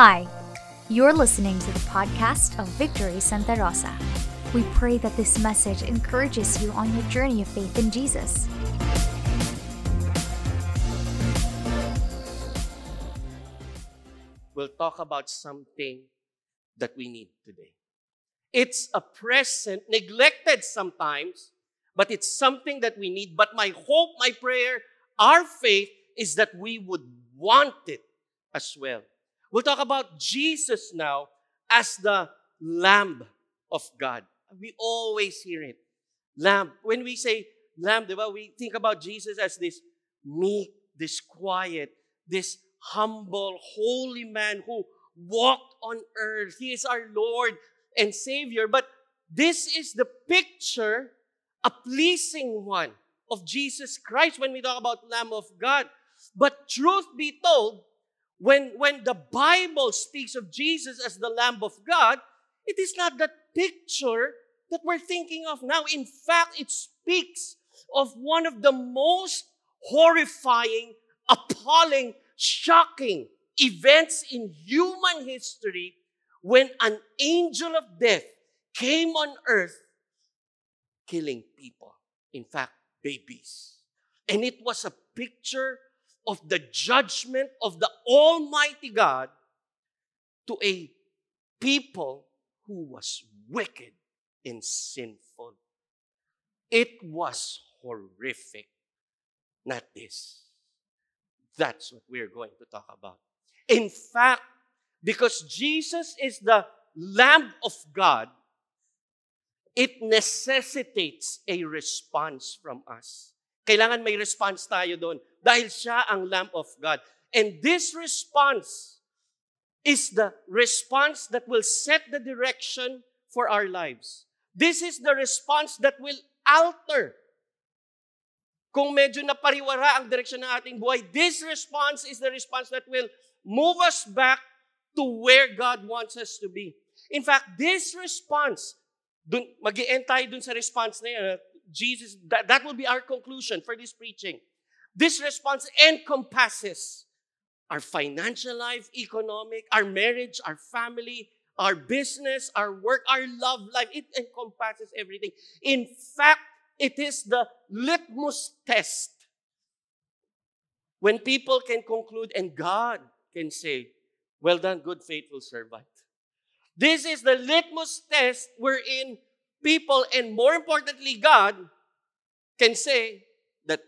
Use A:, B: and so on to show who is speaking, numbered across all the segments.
A: Hi, you're listening to the podcast of Victory Santa Rosa. We pray that this message encourages you on your journey of faith in Jesus.
B: We'll talk about something that we need today. It's a present, neglected sometimes, but it's something that we need. But my hope, my prayer, our faith is that we would want it as well. We'll talk about Jesus now as the Lamb of God. We always hear it. Lamb. When we say Lamb, we think about Jesus as this meek, this quiet, this humble, holy man who walked on earth. He is our Lord and Savior. But this is the picture, a pleasing one of Jesus Christ when we talk about Lamb of God. But truth be told, when, when the Bible speaks of Jesus as the Lamb of God, it is not that picture that we're thinking of now. In fact, it speaks of one of the most horrifying, appalling, shocking events in human history when an angel of death came on earth killing people. In fact, babies. And it was a picture of the judgment of the Almighty God to a people who was wicked and sinful. It was horrific. Not this. That's what we're going to talk about. In fact, because Jesus is the Lamb of God, it necessitates a response from us. Kailangan may response tayo doon dahil siya ang Lamb of God. And this response is the response that will set the direction for our lives. This is the response that will alter kung medyo napariwara ang direksyon ng ating buhay, this response is the response that will move us back to where God wants us to be. In fact, this response, dun, mag end tayo dun sa response na yan, Jesus, that, that will be our conclusion for this preaching. This response encompasses our financial life, economic, our marriage, our family, our business, our work, our love life. It encompasses everything. In fact, it is the litmus test. When people can conclude and God can say, Well done, good, faithful servant. This is the litmus test wherein people, and more importantly, God, can say that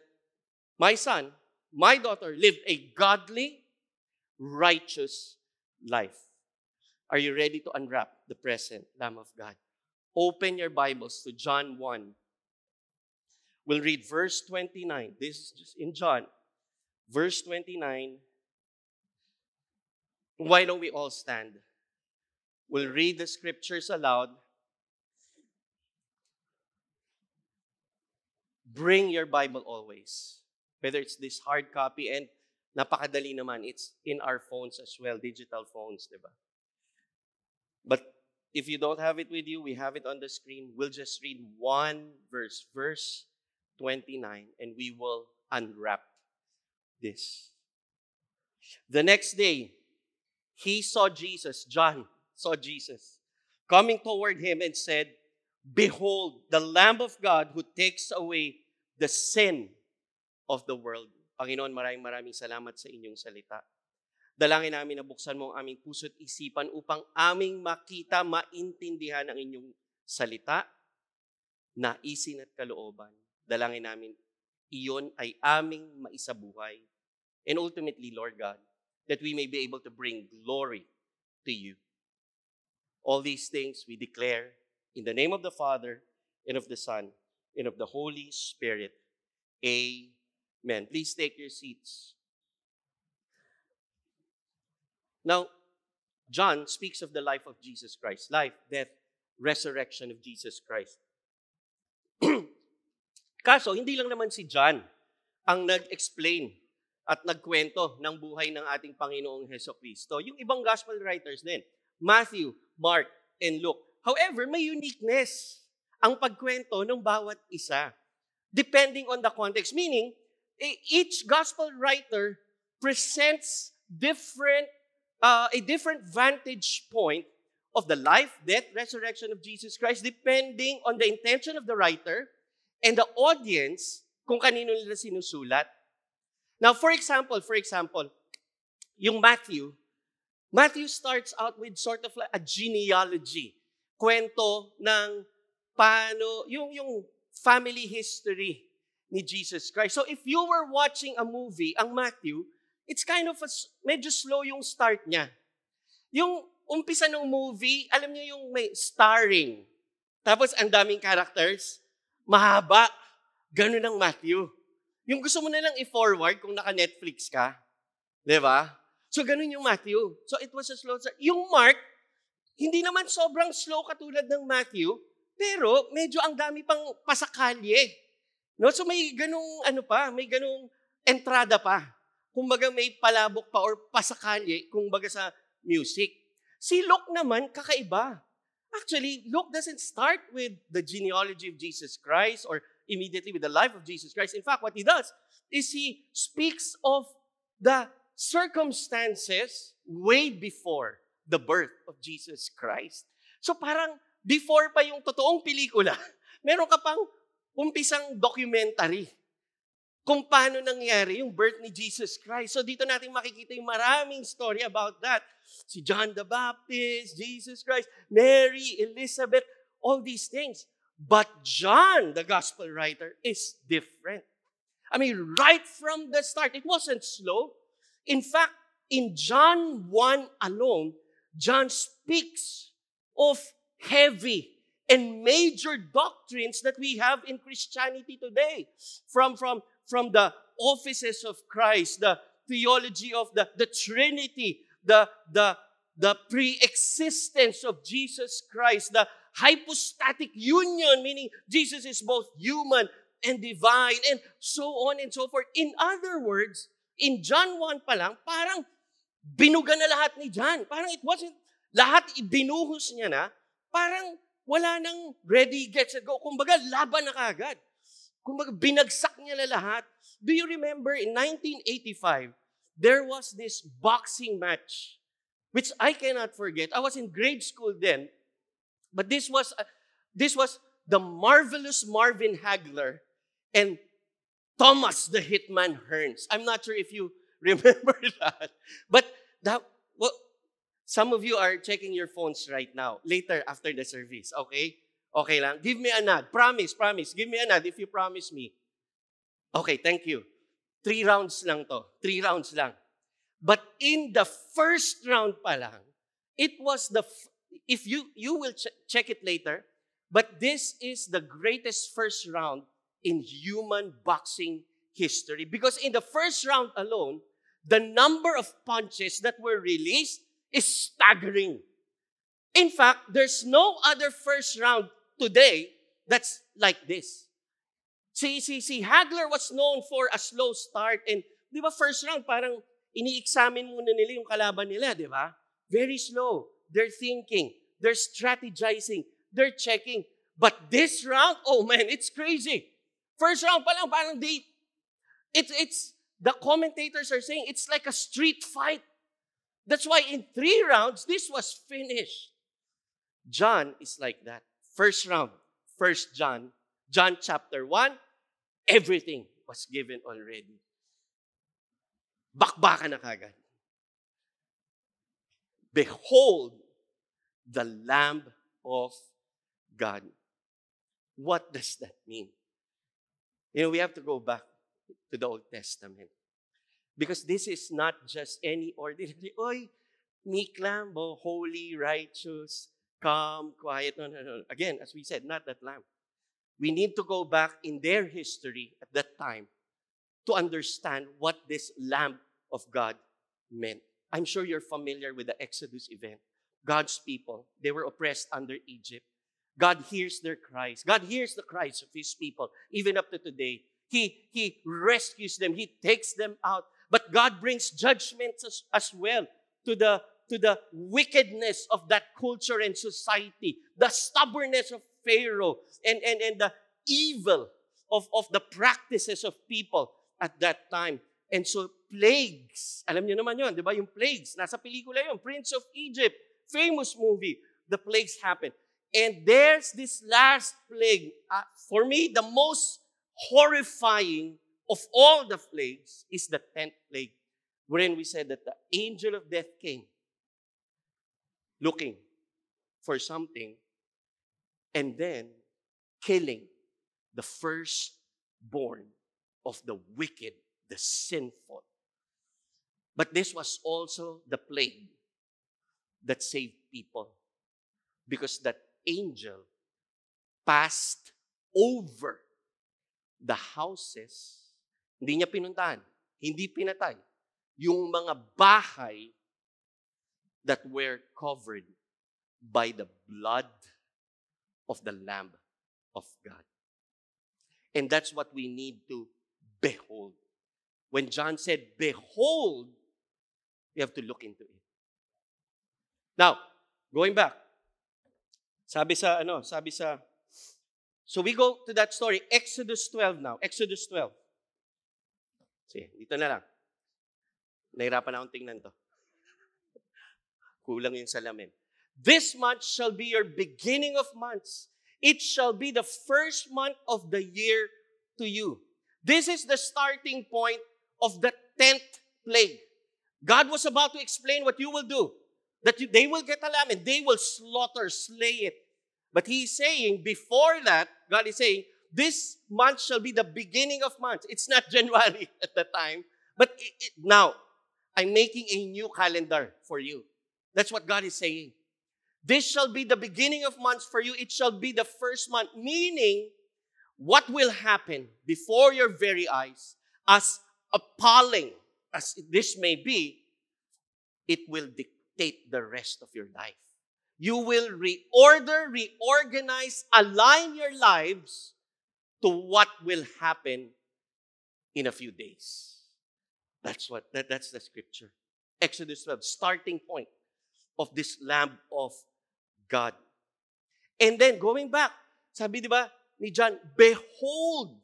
B: my son, my daughter lived a godly, righteous life. Are you ready to unwrap the present Lamb of God? Open your Bibles to John 1, We'll read verse 29. This is just in John. Verse 29. Why don't we all stand? We'll read the scriptures aloud. Bring your Bible always. Whether it's this hard copy and napakadali naman, it's in our phones as well, digital phones, diba? But if you don't have it with you, we have it on the screen. We'll just read one verse. Verse 29, and we will unwrap this. The next day, he saw Jesus, John saw Jesus, coming toward him and said, Behold, the Lamb of God who takes away the sin of the world. Panginoon, maraming maraming salamat sa inyong salita. Dalangin namin na buksan mo ang aming puso at isipan upang aming makita, maintindihan ang inyong salita, naisin at kalooban Dalangin namin, iyon ay aming maisabuhay. And ultimately, Lord God, that we may be able to bring glory to you. All these things we declare in the name of the Father, and of the Son, and of the Holy Spirit. Amen. Please take your seats. Now, John speaks of the life of Jesus Christ life, death, resurrection of Jesus Christ. Kaso, hindi lang naman si John ang nag-explain at nagkwento ng buhay ng ating Panginoong Heso Kristo. Yung ibang gospel writers din, Matthew, Mark, and Luke. However, may uniqueness ang pagkwento ng bawat isa. Depending on the context. Meaning, e, each gospel writer presents different uh, a different vantage point of the life, death, resurrection of Jesus Christ depending on the intention of the writer and the audience kung kanino nila sinusulat. Now, for example, for example, yung Matthew, Matthew starts out with sort of like a genealogy. Kwento ng paano, yung, yung family history ni Jesus Christ. So if you were watching a movie, ang Matthew, it's kind of a, medyo slow yung start niya. Yung umpisa ng movie, alam niyo yung may starring. Tapos ang daming characters, mahaba. Ganun ang Matthew. Yung gusto mo na lang i-forward kung naka-Netflix ka. Di ba? So, ganun yung Matthew. So, it was a slow start. Yung Mark, hindi naman sobrang slow katulad ng Matthew, pero medyo ang dami pang pasakalye. No? So, may ganung ano pa, may ganung entrada pa. Kumbaga may palabok pa or pasakalye, kumbaga sa music. Si Luke naman, kakaiba. Actually, Luke doesn't start with the genealogy of Jesus Christ or immediately with the life of Jesus Christ. In fact, what he does is he speaks of the circumstances way before the birth of Jesus Christ. So parang before pa yung totoong pelikula, meron ka pang umpisang documentary kung paano nangyari yung birth ni Jesus Christ. So dito natin makikita yung maraming story about that. Si John the Baptist, Jesus Christ, Mary, Elizabeth, all these things. But John, the gospel writer, is different. I mean, right from the start, it wasn't slow. In fact, in John 1 alone, John speaks of heavy and major doctrines that we have in Christianity today. From, from, from the offices of Christ, the theology of the, the Trinity, the, the, the pre-existence of Jesus Christ, the hypostatic union, meaning Jesus is both human and divine, and so on and so forth. In other words, in John 1 pa lang, parang binuga na lahat ni John. Parang it wasn't, lahat ibinuhos niya na, parang wala nang ready, get, set, go. Kumbaga, laban na kagad. Kumbaga, binagsak niya na lahat. Do you remember in 1985, there was this boxing match, which I cannot forget. I was in grade school then, but this was, uh, this was the marvelous Marvin Hagler and Thomas the Hitman Hearns. I'm not sure if you remember that. But that, well, some of you are checking your phones right now, later after the service, okay? Okay lang. Give me a nod. Promise, promise. Give me a nod if you promise me. Okay, thank you. Three rounds lang to. Three rounds lang. But in the first round pa lang, it was the, if you, you will ch- check it later, but this is the greatest first round in human boxing history. Because in the first round alone, the number of punches that were released is staggering. In fact, there's no other first round today that's like this. Si, si, si Hagler was known for a slow start and di ba first round parang ini-examine muna nila yung kalaban nila, di ba? Very slow. They're thinking. They're strategizing. They're checking. But this round, oh man, it's crazy. First round pa lang, parang they, it's, it's, the commentators are saying it's like a street fight. That's why in three rounds, this was finished. John is like that. First round, First John, John chapter 1, everything was given already. Bakbaka na kagad. Behold the Lamb of God. What does that mean? You know, we have to go back to the Old Testament. Because this is not just any ordinary, oy, meek lamb, oh, holy, righteous, calm, quiet. No, no, no. Again, as we said, not that lamb. We need to go back in their history at that time to understand what this Lamb of God meant. I'm sure you're familiar with the Exodus event. God's people, they were oppressed under Egypt. God hears their cries. God hears the cries of his people, even up to today. He, he rescues them, he takes them out. But God brings judgments as, as well to the, to the wickedness of that culture and society, the stubbornness of Pharaoh, and, and, and the evil of, of the practices of people at that time. And so, plagues. Alam niyo naman yon, di ba? Yung plagues. Nasa pelikula yon, Prince of Egypt. Famous movie. The plagues happen. And there's this last plague. Uh, for me, the most horrifying of all the plagues is the tenth plague, wherein we said that the angel of death came looking for something and then killing the firstborn of the wicked, the sinful. But this was also the plague that saved people because that angel passed over the houses. Hindi niya pinuntahan, hindi pinatay. Yung mga bahay that were covered by the blood of the Lamb of God. And that's what we need to behold. When John said, Behold, we have to look into it. Now, going back, sabi sa, ano, sabi sa, so we go to that story, Exodus 12 now, Exodus 12. Sige, dito na lang. Nahirapan na akong tingnan to. Kulang yung salamin. This month shall be your beginning of months. It shall be the first month of the year to you. This is the starting point of the tenth plague. God was about to explain what you will do. That you, they will get a lamb and they will slaughter, slay it. But he's saying, before that, God is saying, this month shall be the beginning of months. It's not January at the time. But it, it, now, I'm making a new calendar for you. That's what God is saying. This shall be the beginning of months for you. It shall be the first month. Meaning, what will happen before your very eyes, as appalling as this may be, it will dictate the rest of your life. You will reorder, reorganize, align your lives to what will happen in a few days. That's what that, that's the scripture. Exodus 12, starting point of this Lamb of God. And then going back, sabi di ba ni John, behold,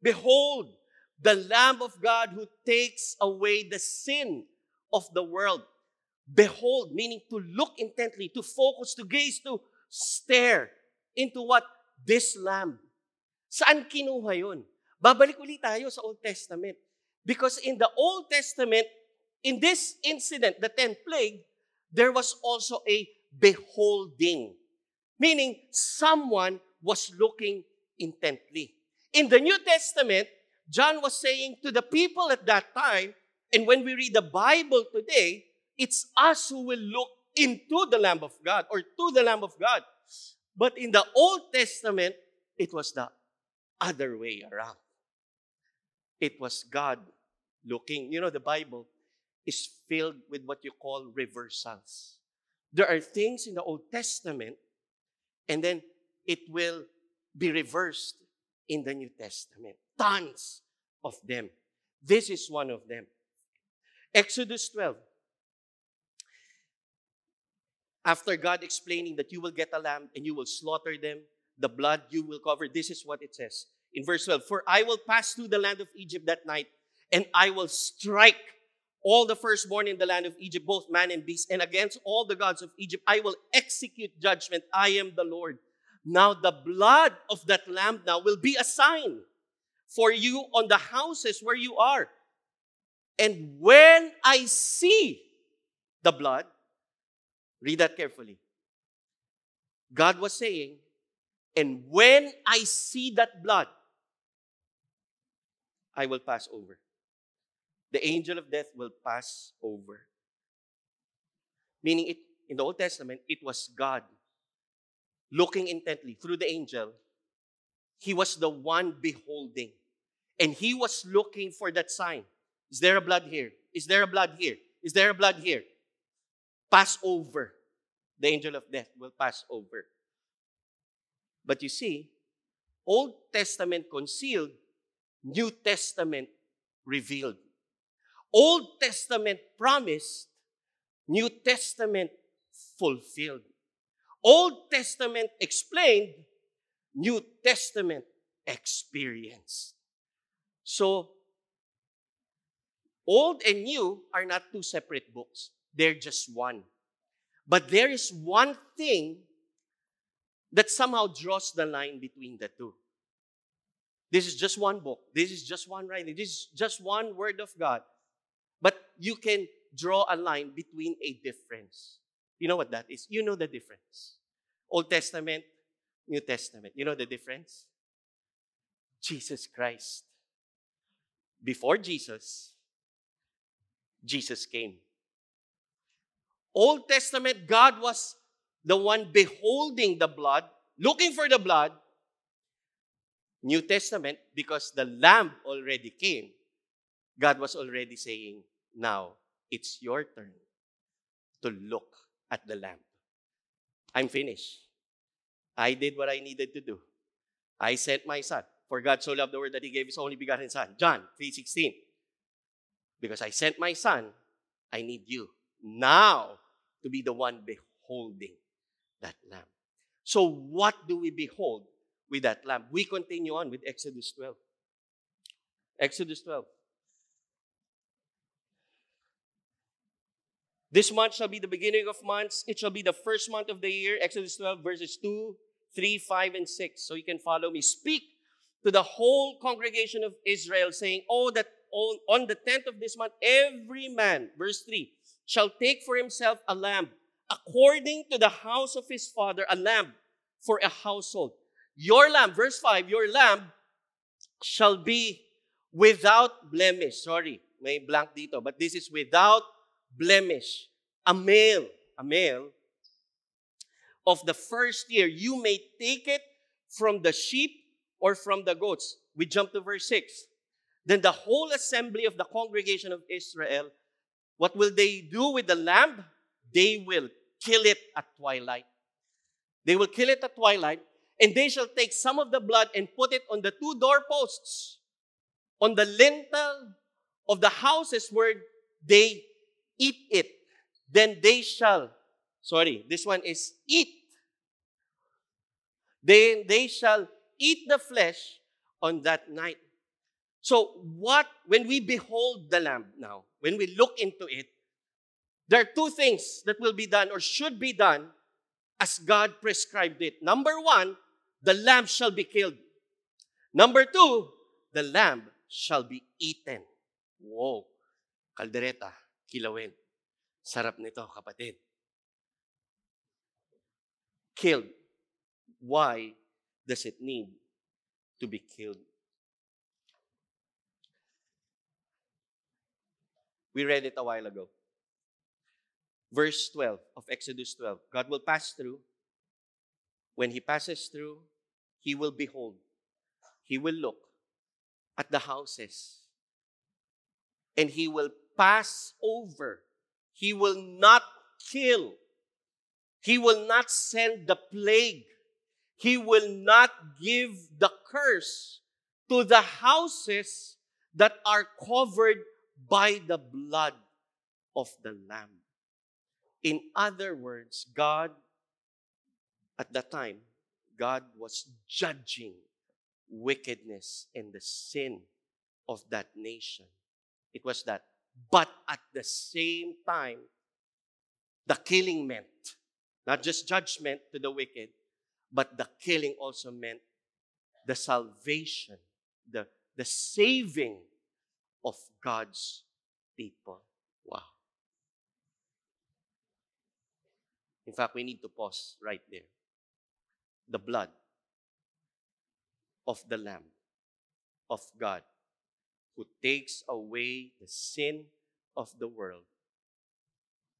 B: behold, the Lamb of God who takes away the sin of the world. Behold, meaning to look intently, to focus, to gaze, to stare into what? This Lamb. Saan kinuha yun? Babalik ulit tayo sa Old Testament. Because in the Old Testament, in this incident, the 10th plague, there was also a beholding. Meaning, someone was looking intently. In the New Testament, John was saying to the people at that time, and when we read the Bible today, it's us who will look into the Lamb of God or to the Lamb of God. But in the Old Testament, it was the other way around. It was God looking. You know, the Bible is filled with what you call reversals. There are things in the Old Testament, and then it will be reversed in the New Testament. Tons of them. This is one of them. Exodus 12. After God explaining that you will get a lamb and you will slaughter them, the blood you will cover, this is what it says in verse 12 For I will pass through the land of Egypt that night, and I will strike all the firstborn in the land of Egypt, both man and beast, and against all the gods of Egypt I will execute judgment. I am the Lord. Now the blood of that lamb now will be a sign for you on the houses where you are. And when I see the blood, read that carefully. God was saying, and when I see that blood, I will pass over the angel of death will pass over. Meaning, it, in the Old Testament, it was God looking intently through the angel. He was the one beholding. And he was looking for that sign. Is there a blood here? Is there a blood here? Is there a blood here? Pass over. The angel of death will pass over. But you see, Old Testament concealed, New Testament revealed. Old Testament promised, New Testament fulfilled. Old Testament explained, New Testament experienced. So, Old and new are not two separate books, they're just one. But there is one thing that somehow draws the line between the two. This is just one book. This is just one writing. This is just one word of God. But you can draw a line between a difference. You know what that is? You know the difference. Old Testament, New Testament. You know the difference? Jesus Christ. Before Jesus, Jesus came. Old Testament, God was the one beholding the blood, looking for the blood. New Testament, because the Lamb already came, God was already saying, Now it's your turn to look at the Lamb. I'm finished. I did what I needed to do. I sent my son. For God so loved the world that he gave his only begotten son. John 3.16. Because I sent my son, I need you now to be the one beholding that lamb. So, what do we behold with that lamb? We continue on with Exodus 12. Exodus 12. This month shall be the beginning of months. It shall be the first month of the year. Exodus 12, verses 2, 3, 5, and 6. So you can follow me. Speak to the whole congregation of Israel, saying, Oh, that on, on the 10th of this month, every man, verse 3, shall take for himself a lamb, according to the house of his father, a lamb for a household. Your lamb, verse 5, your lamb shall be without blemish. Sorry, may blank dito, but this is without blemish. A male, a male of the first year. You may take it from the sheep or from the goats. We jump to verse 6. Then the whole assembly of the congregation of Israel, what will they do with the lamb? They will kill it at twilight. They will kill it at twilight, and they shall take some of the blood and put it on the two doorposts, on the lintel of the houses where they eat it. Then they shall, sorry, this one is eat. Then they shall eat the flesh on that night. So, what, when we behold the Lamb now, when we look into it, there are two things that will be done or should be done as God prescribed it. Number one, the lamb shall be killed. Number two, the lamb shall be eaten. Wow! Kaldereta, kilawin. Sarap nito, kapatid. Killed. Why does it need to be killed? We read it a while ago. Verse 12 of Exodus 12. God will pass through. When He passes through, He will behold. He will look at the houses. And He will pass over. He will not kill. He will not send the plague. He will not give the curse to the houses that are covered by the blood of the Lamb. In other words, God, at that time, God was judging wickedness and the sin of that nation. It was that. But at the same time, the killing meant not just judgment to the wicked, but the killing also meant the salvation, the, the saving of God's people. Wow. In fact, we need to pause right there. The blood of the Lamb of God who takes away the sin of the world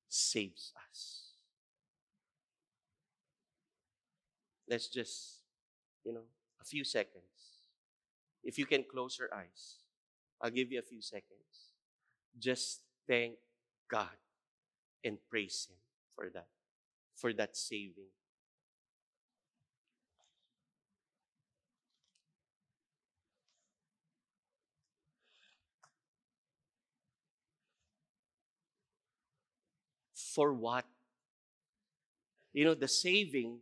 B: saves us. Let's just, you know, a few seconds. If you can close your eyes, I'll give you a few seconds. Just thank God and praise Him for that, for that saving. For what? You know, the saving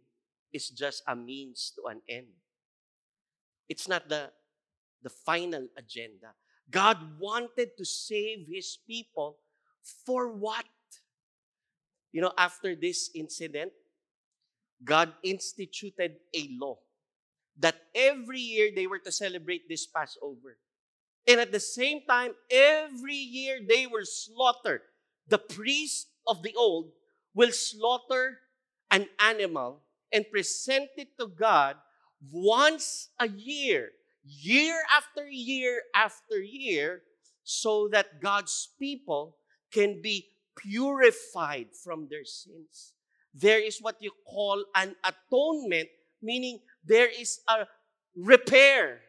B: is just a means to an end. It's not the, the final agenda. God wanted to save his people for what? You know, after this incident, God instituted a law that every year they were to celebrate this Passover. And at the same time, every year they were slaughtered. The priest of the old will slaughter an animal and present it to God once a year, year after year after year, so that God's people can be purified from their sins. There is what you call an atonement, meaning there is a repair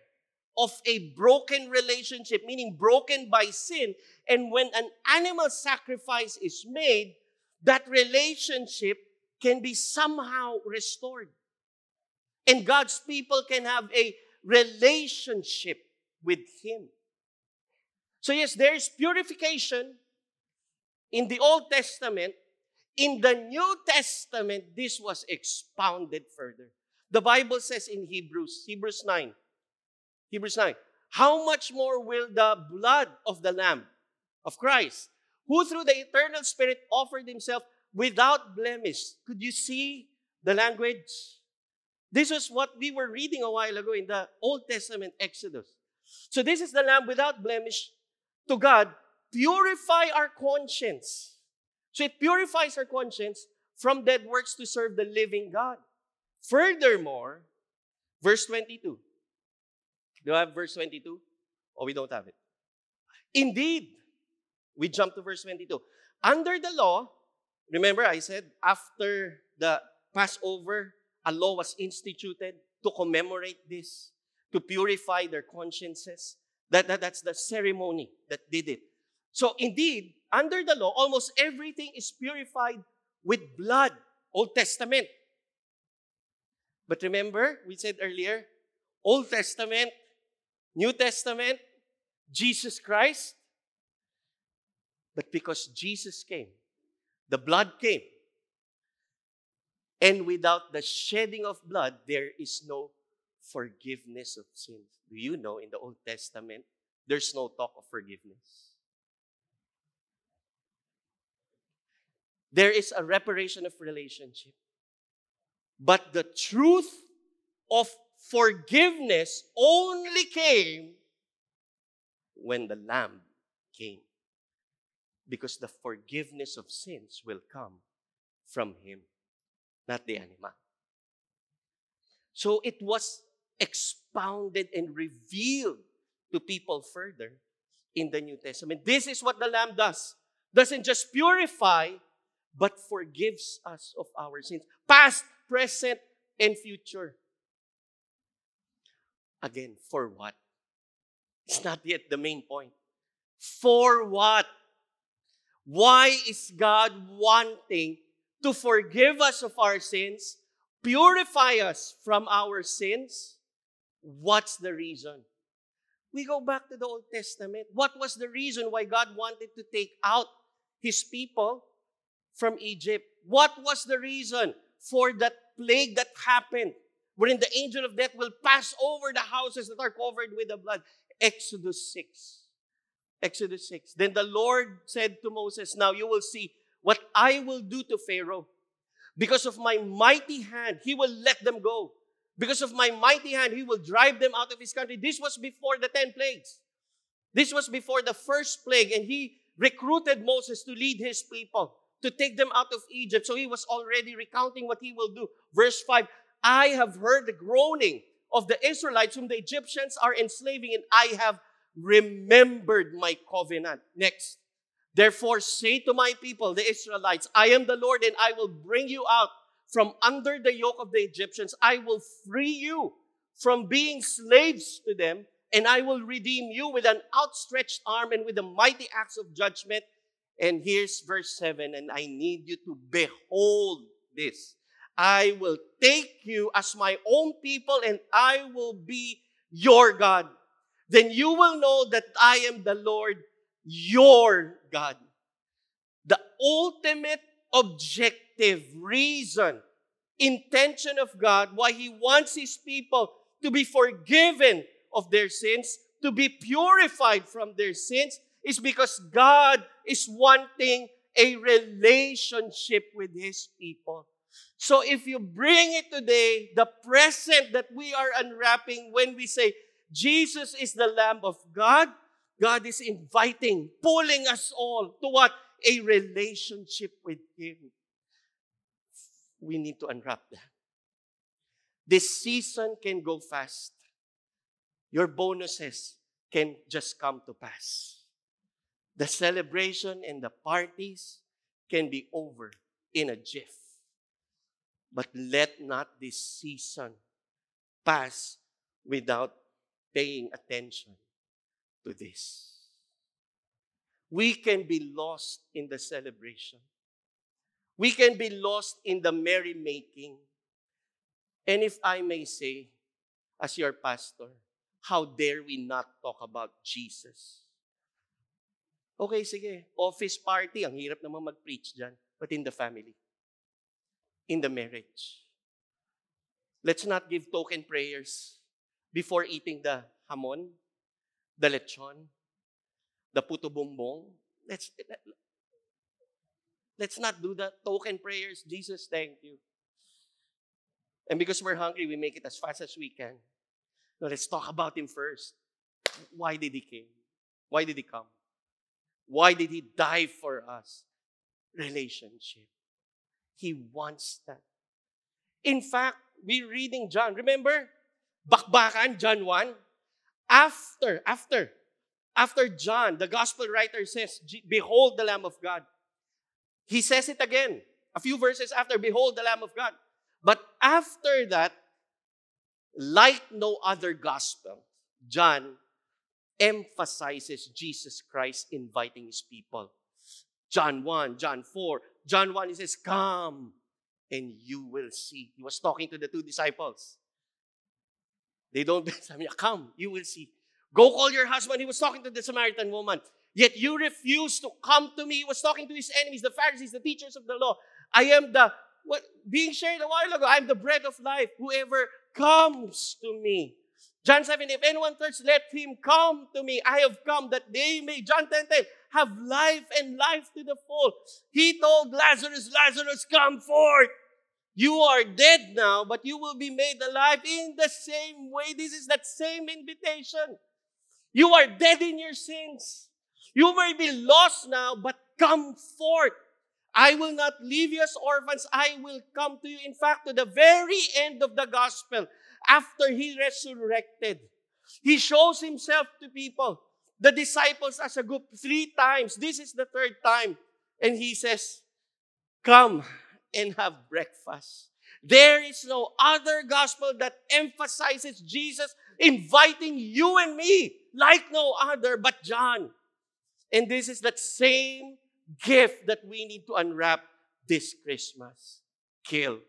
B: of a broken relationship, meaning broken by sin. And when an animal sacrifice is made, that relationship can be somehow restored. And God's people can have a relationship with Him. So, yes, there is purification in the Old Testament. In the New Testament, this was expounded further. The Bible says in Hebrews, Hebrews 9, Hebrews 9, how much more will the blood of the Lamb of Christ, who through the eternal Spirit offered himself without blemish. Could you see the language? This is what we were reading a while ago in the Old Testament Exodus. So this is the lamb without blemish to God, purify our conscience. So it purifies our conscience from dead works to serve the living God. Furthermore, verse 22. Do I have verse 22? Or we don't have it? Indeed, we jump to verse 22. Under the law, remember I said after the Passover, a law was instituted to commemorate this, to purify their consciences. That, that, that's the ceremony that did it. So indeed, under the law, almost everything is purified with blood. Old Testament. But remember, we said earlier, Old Testament, New Testament, Jesus Christ. But because Jesus came, the blood came. And without the shedding of blood, there is no forgiveness of sins. Do you know in the Old Testament, there's no talk of forgiveness? There is a reparation of relationship. But the truth of forgiveness only came when the Lamb came because the forgiveness of sins will come from him, not the animal. So it was expounded and revealed to people further in the New Testament. This is what the Lamb does. Doesn't just purify, but forgives us of our sins, past, present, and future. Again, for what? It's not yet the main point. For what? Why is God wanting to forgive us of our sins, purify us from our sins? What's the reason? We go back to the Old Testament. What was the reason why God wanted to take out his people from Egypt? What was the reason for that plague that happened, wherein the angel of death will pass over the houses that are covered with the blood? Exodus 6. Exodus 6. Then the Lord said to Moses, Now you will see what I will do to Pharaoh. Because of my mighty hand, he will let them go. Because of my mighty hand, he will drive them out of his country. This was before the 10 plagues. This was before the first plague, and he recruited Moses to lead his people, to take them out of Egypt. So he was already recounting what he will do. Verse 5 I have heard the groaning of the Israelites whom the Egyptians are enslaving, and I have remembered my covenant. Next. Therefore, say to my people, the Israelites, I am the Lord, and I will bring you out from under the yoke of the Egyptians. I will free you from being slaves to them, and I will redeem you with an outstretched arm and with a mighty acts of judgment. And here's verse 7 and I need you to behold this. I will take you as my own people, and I will be your God then you will know that I am the Lord your God. The ultimate objective reason, intention of God, why He wants His people to be forgiven of their sins, to be purified from their sins is because God is wanting a relationship with His people. So if you bring it today, the present that we are unwrapping when we say, Jesus is the Lamb of God, God is inviting, pulling us all to what? A relationship with Him. We need to unwrap that. This season can go fast. Your bonuses can just come to pass. The celebration and the parties can be over in a jiff. But let not this season pass without paying attention to this. We can be lost in the celebration. We can be lost in the merrymaking. And if I may say, as your pastor, how dare we not talk about Jesus? Okay, sige. Office party, ang hirap naman mag-preach dyan. But in the family, in the marriage, let's not give token prayers before eating the hamon, the lechon, the puto bumbong. Let's, let's not do the token prayers. Jesus, thank you. And because we're hungry, we make it as fast as we can. No, let's talk about him first. Why did he came? Why did he come? Why did he die for us? Relationship. He wants that. In fact, we're reading John. Remember? Bakbakan, John 1. After, after, after John, the gospel writer says, Behold the Lamb of God. He says it again. A few verses after, Behold the Lamb of God. But after that, like no other gospel, John emphasizes Jesus Christ inviting his people. John 1, John 4, John 1, he says, Come and you will see. He was talking to the two disciples. They don't, come, you will see. Go call your husband. He was talking to the Samaritan woman. Yet you refuse to come to me. He was talking to his enemies, the Pharisees, the teachers of the law. I am the, what, being shared a while ago, I am the bread of life. Whoever comes to me John 7, if anyone thirsts, let him come to me. I have come that they may, John 10, 10, have life and life to the full. He told Lazarus, Lazarus, come forth. You are dead now, but you will be made alive in the same way. This is that same invitation. You are dead in your sins. You may be lost now, but come forth. I will not leave you as orphans. I will come to you. In fact, to the very end of the gospel, after he resurrected. He shows himself to people, the disciples as a group, three times. This is the third time. And he says, Come and have breakfast. There is no other gospel that emphasizes Jesus inviting you and me like no other but John. And this is that same gift that we need to unwrap this Christmas. Kill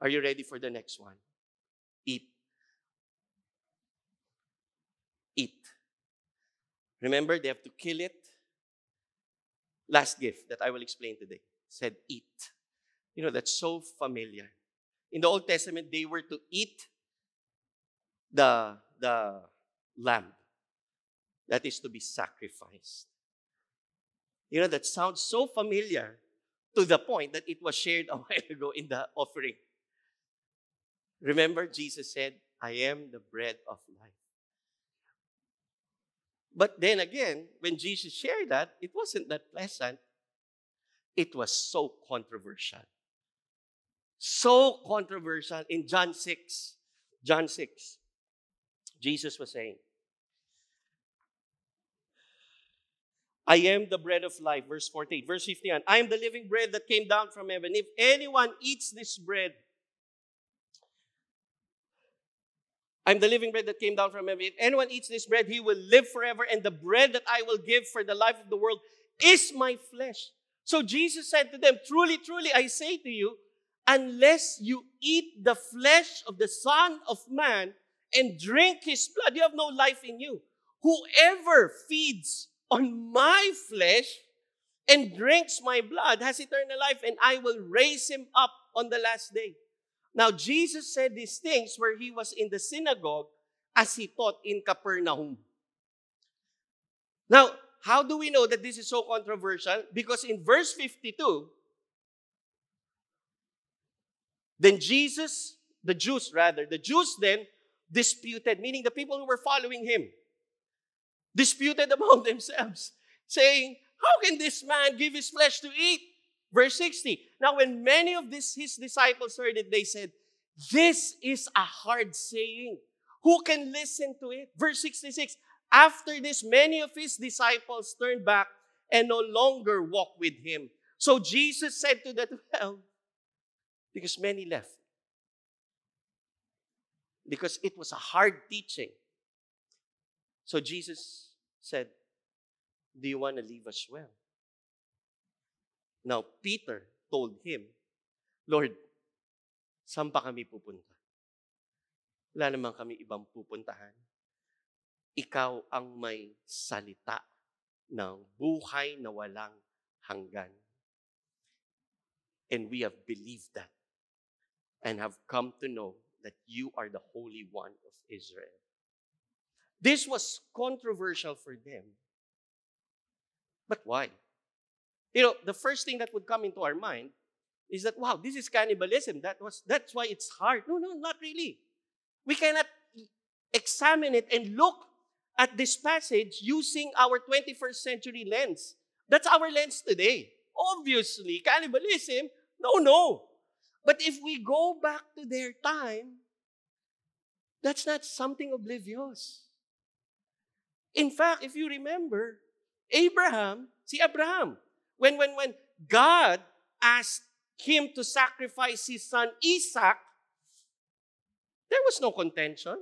B: are you ready for the next one? Eat. Eat. Remember, they have to kill it. Last gift that I will explain today said, Eat. You know, that's so familiar. In the Old Testament, they were to eat the, the lamb that is to be sacrificed. You know, that sounds so familiar to the point that it was shared a while ago in the offering. Remember, Jesus said, I am the bread of life. But then again, when Jesus shared that, it wasn't that pleasant. It was so controversial. So controversial. In John 6, John 6, Jesus was saying, I am the bread of life, verse 14. Verse 51, I am the living bread that came down from heaven. If anyone eats this bread, I'm the living bread that came down from heaven. If anyone eats this bread, he will live forever. And the bread that I will give for the life of the world is my flesh. So Jesus said to them, Truly, truly, I say to you, unless you eat the flesh of the Son of Man and drink his blood, you have no life in you. Whoever feeds on my flesh and drinks my blood has eternal life, and I will raise him up on the last day. Now, Jesus said these things where he was in the synagogue as he taught in Capernaum. Now, how do we know that this is so controversial? Because in verse 52, then Jesus, the Jews rather, the Jews then disputed, meaning the people who were following him, disputed among themselves, saying, How can this man give his flesh to eat? Verse 60. Now, when many of this, his disciples heard it, they said, This is a hard saying. Who can listen to it? Verse 66. After this, many of his disciples turned back and no longer walked with him. So Jesus said to the twelve, because many left. Because it was a hard teaching. So Jesus said, Do you want to leave as well? Now, Peter told him, Lord, saan pa kami pupunta? Wala naman kami ibang pupuntahan. Ikaw ang may salita ng buhay na walang hanggan. And we have believed that and have come to know that you are the Holy One of Israel. This was controversial for them. But why? You know, the first thing that would come into our mind is that, wow, this is cannibalism. That was, that's why it's hard. No, no, not really. We cannot examine it and look at this passage using our 21st century lens. That's our lens today. Obviously, cannibalism, no, no. But if we go back to their time, that's not something oblivious. In fact, if you remember, Abraham, see Abraham, when, when, when God asked him to sacrifice his son Isaac, there was no contention.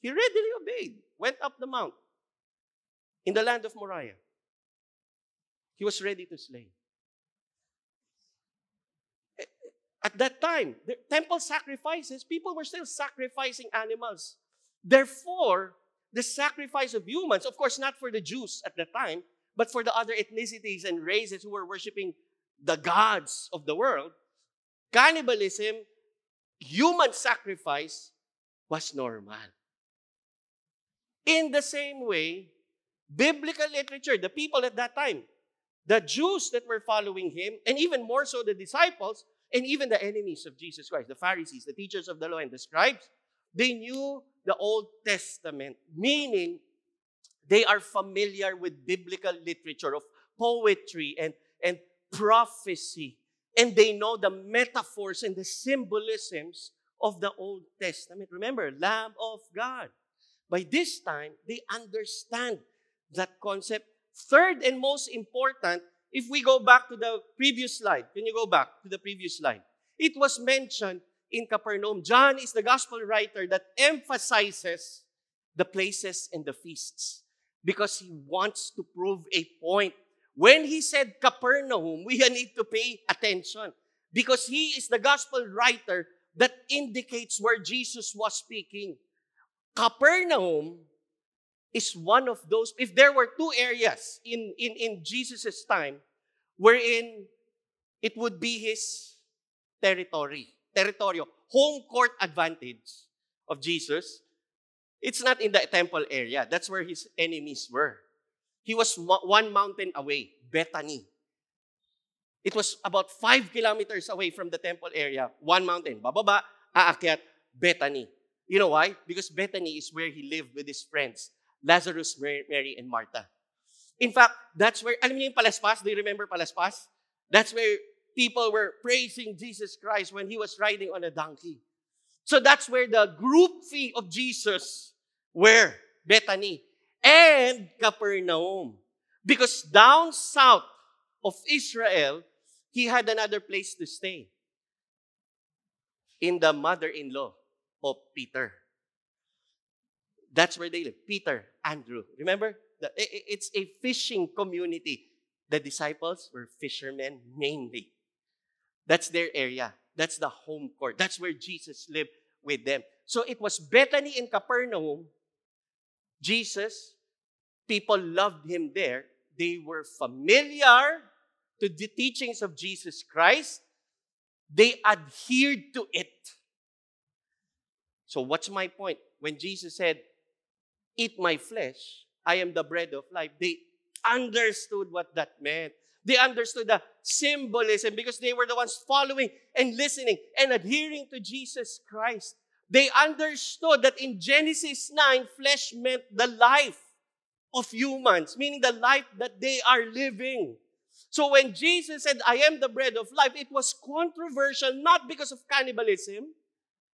B: He readily obeyed, went up the mount in the land of Moriah. He was ready to slay. At that time, the temple sacrifices, people were still sacrificing animals. Therefore, the sacrifice of humans, of course, not for the Jews at the time, but for the other ethnicities and races who were worshiping the gods of the world, cannibalism, human sacrifice was normal. In the same way, biblical literature, the people at that time, the Jews that were following him, and even more so the disciples, and even the enemies of Jesus Christ, the Pharisees, the teachers of the law, and the scribes, they knew the Old Testament, meaning they are familiar with biblical literature of poetry and, and prophecy. And they know the metaphors and the symbolisms of the Old Testament. Remember, Lamb of God. By this time, they understand that concept. Third and most important, if we go back to the previous slide, can you go back to the previous slide? It was mentioned in Capernaum. John is the gospel writer that emphasizes the places and the feasts because he wants to prove a point. When he said Capernaum, we need to pay attention because he is the gospel writer that indicates where Jesus was speaking. Capernaum is one of those, if there were two areas in, in, in Jesus' time wherein it would be his territory, territorio, home court advantage of Jesus, it's not in the temple area. That's where his enemies were. He was one mountain away, Bethany. It was about five kilometers away from the temple area. One mountain. Bababa, aakyat, Bethany. You know why? Because Bethany is where he lived with his friends, Lazarus, Mary, and Martha. In fact, that's where, alam niyo yung Palaspas? Do you remember Palaspas? That's where people were praising Jesus Christ when he was riding on a donkey. So that's where the group fee of Jesus where? Bethany. And Capernaum. Because down south of Israel, he had another place to stay. In the mother-in-law of Peter. That's where they live. Peter, Andrew. Remember? It's a fishing community. The disciples were fishermen mainly. That's their area. That's the home court. That's where Jesus lived with them. So it was Bethany in Capernaum Jesus, people loved him there. They were familiar to the teachings of Jesus Christ. They adhered to it. So, what's my point? when Jesus said, Eat my flesh, I am the bread of life, they understood what that meant. They understood the symbolism because they were the ones following and listening and adhering to Jesus Christ. They understood that in Genesis 9, flesh meant the life of humans, meaning the life that they are living. So when Jesus said, I am the bread of life, it was controversial not because of cannibalism,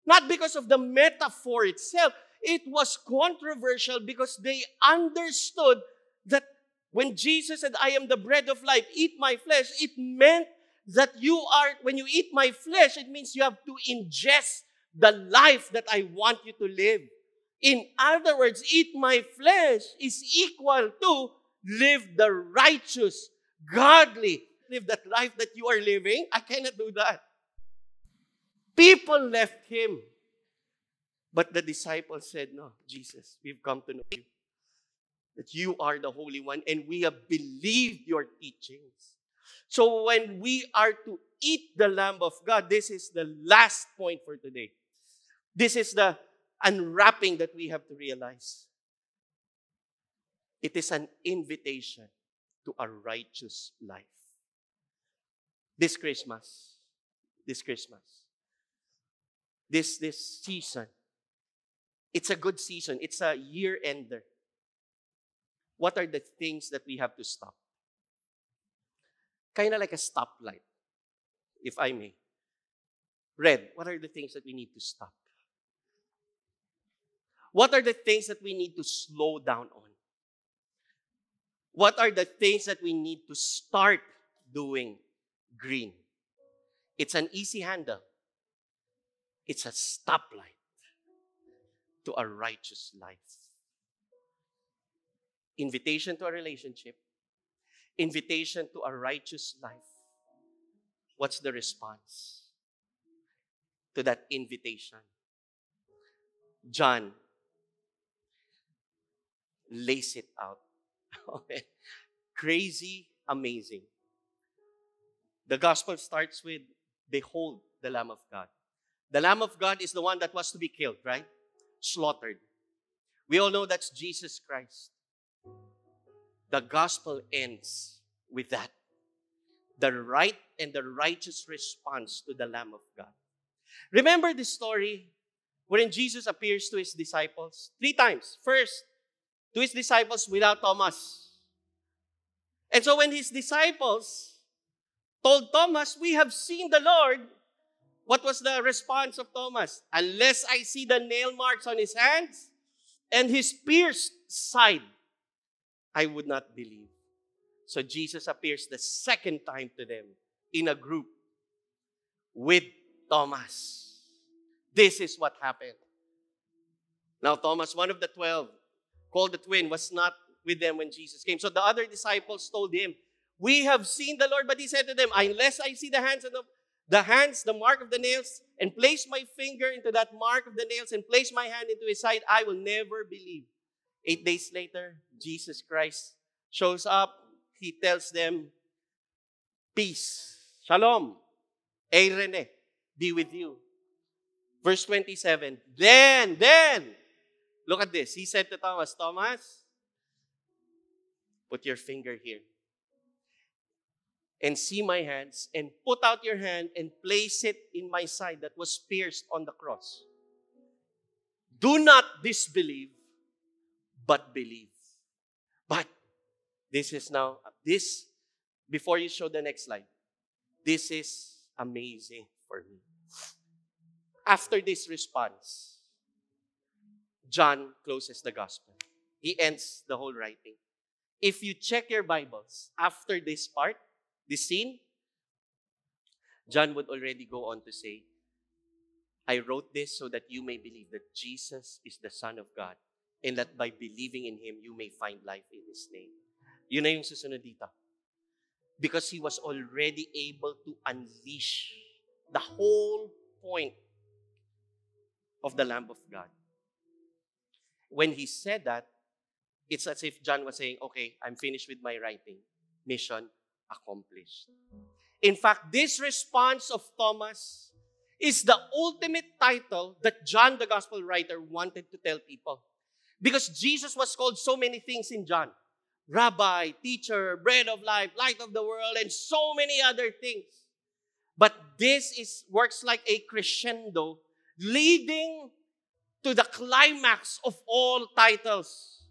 B: not because of the metaphor itself. It was controversial because they understood that when Jesus said, I am the bread of life, eat my flesh, it meant that you are, when you eat my flesh, it means you have to ingest the life that I want you to live. In other words, eat my flesh is equal to live the righteous, godly, live that life that you are living. I cannot do that. People left him. But the disciples said, No, Jesus, we've come to know you. That you are the Holy One, and we have believed your teachings. So when we are to eat the Lamb of God, this is the last point for today. This is the unwrapping that we have to realize. It is an invitation to a righteous life. This Christmas, this Christmas, this, this season, it's a good season. It's a year ender. What are the things that we have to stop? Kind of like a stoplight, if I may. Red, what are the things that we need to stop? What are the things that we need to slow down on? What are the things that we need to start doing green? It's an easy handle. It's a stoplight to a righteous life. Invitation to a relationship, invitation to a righteous life. What's the response to that invitation? John lays it out. Crazy, amazing. The gospel starts with Behold the Lamb of God. The Lamb of God is the one that was to be killed, right? Slaughtered. We all know that's Jesus Christ. The gospel ends with that. The right and the righteous response to the Lamb of God. Remember the story wherein Jesus appears to his disciples three times. First, to his disciples without Thomas. And so when his disciples told Thomas, We have seen the Lord, what was the response of Thomas? Unless I see the nail marks on his hands and his pierced side, I would not believe. So Jesus appears the second time to them in a group with Thomas. This is what happened. Now, Thomas, one of the twelve, called the twin, was not with them when Jesus came. So the other disciples told him, We have seen the Lord. But he said to them, Unless I see the hands of the, the hands, the mark of the nails, and place my finger into that mark of the nails and place my hand into his side, I will never believe. Eight days later, Jesus Christ shows up. He tells them, Peace, Shalom, Eirene, be with you. Verse 27, then, then, Look at this. He said to Thomas, Thomas, put your finger here and see my hands, and put out your hand and place it in my side that was pierced on the cross. Do not disbelieve, but believe. But this is now, this, before you show the next slide, this is amazing for me. After this response, John closes the gospel. He ends the whole writing. If you check your Bibles after this part, this scene, John would already go on to say, I wrote this so that you may believe that Jesus is the Son of God and that by believing in Him, you may find life in His name. Yun na yung susunod dito. Because He was already able to unleash the whole point of the Lamb of God when he said that, it's as if John was saying, okay, I'm finished with my writing. Mission accomplished. In fact, this response of Thomas is the ultimate title that John, the gospel writer, wanted to tell people. Because Jesus was called so many things in John rabbi, teacher, bread of life, light of the world, and so many other things. But this is works like a crescendo leading to the climax of all titles.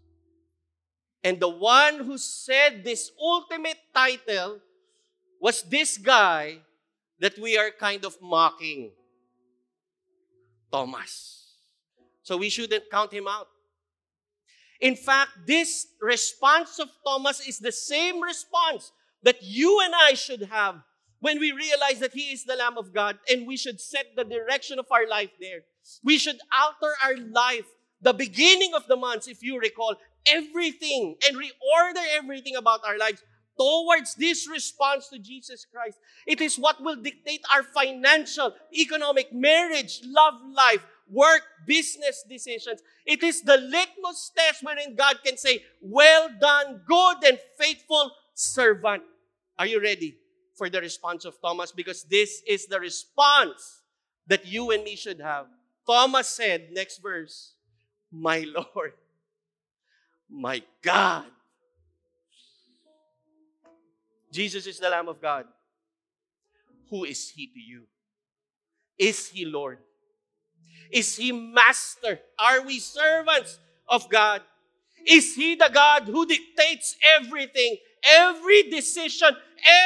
B: And the one who said this ultimate title was this guy that we are kind of mocking Thomas. So we shouldn't count him out. In fact, this response of Thomas is the same response that you and I should have when we realize that He is the Lamb of God and we should set the direction of our life there. We should alter our life, the beginning of the months, if you recall, everything and reorder everything about our lives towards this response to Jesus Christ. It is what will dictate our financial, economic, marriage, love life, work, business decisions. It is the litmus test wherein God can say, Well done, good and faithful servant. Are you ready for the response of Thomas? Because this is the response that you and me should have. Thomas said, next verse, My Lord, my God. Jesus is the Lamb of God. Who is He to you? Is He Lord? Is He Master? Are we servants of God? Is He the God who dictates everything, every decision,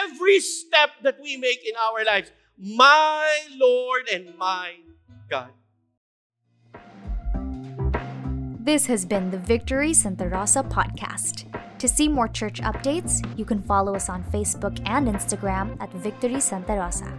B: every step that we make in our lives? My Lord and my God.
A: This has been the Victory Santa Rosa podcast. To see more church updates, you can follow us on Facebook and Instagram at Victory Santa Rosa.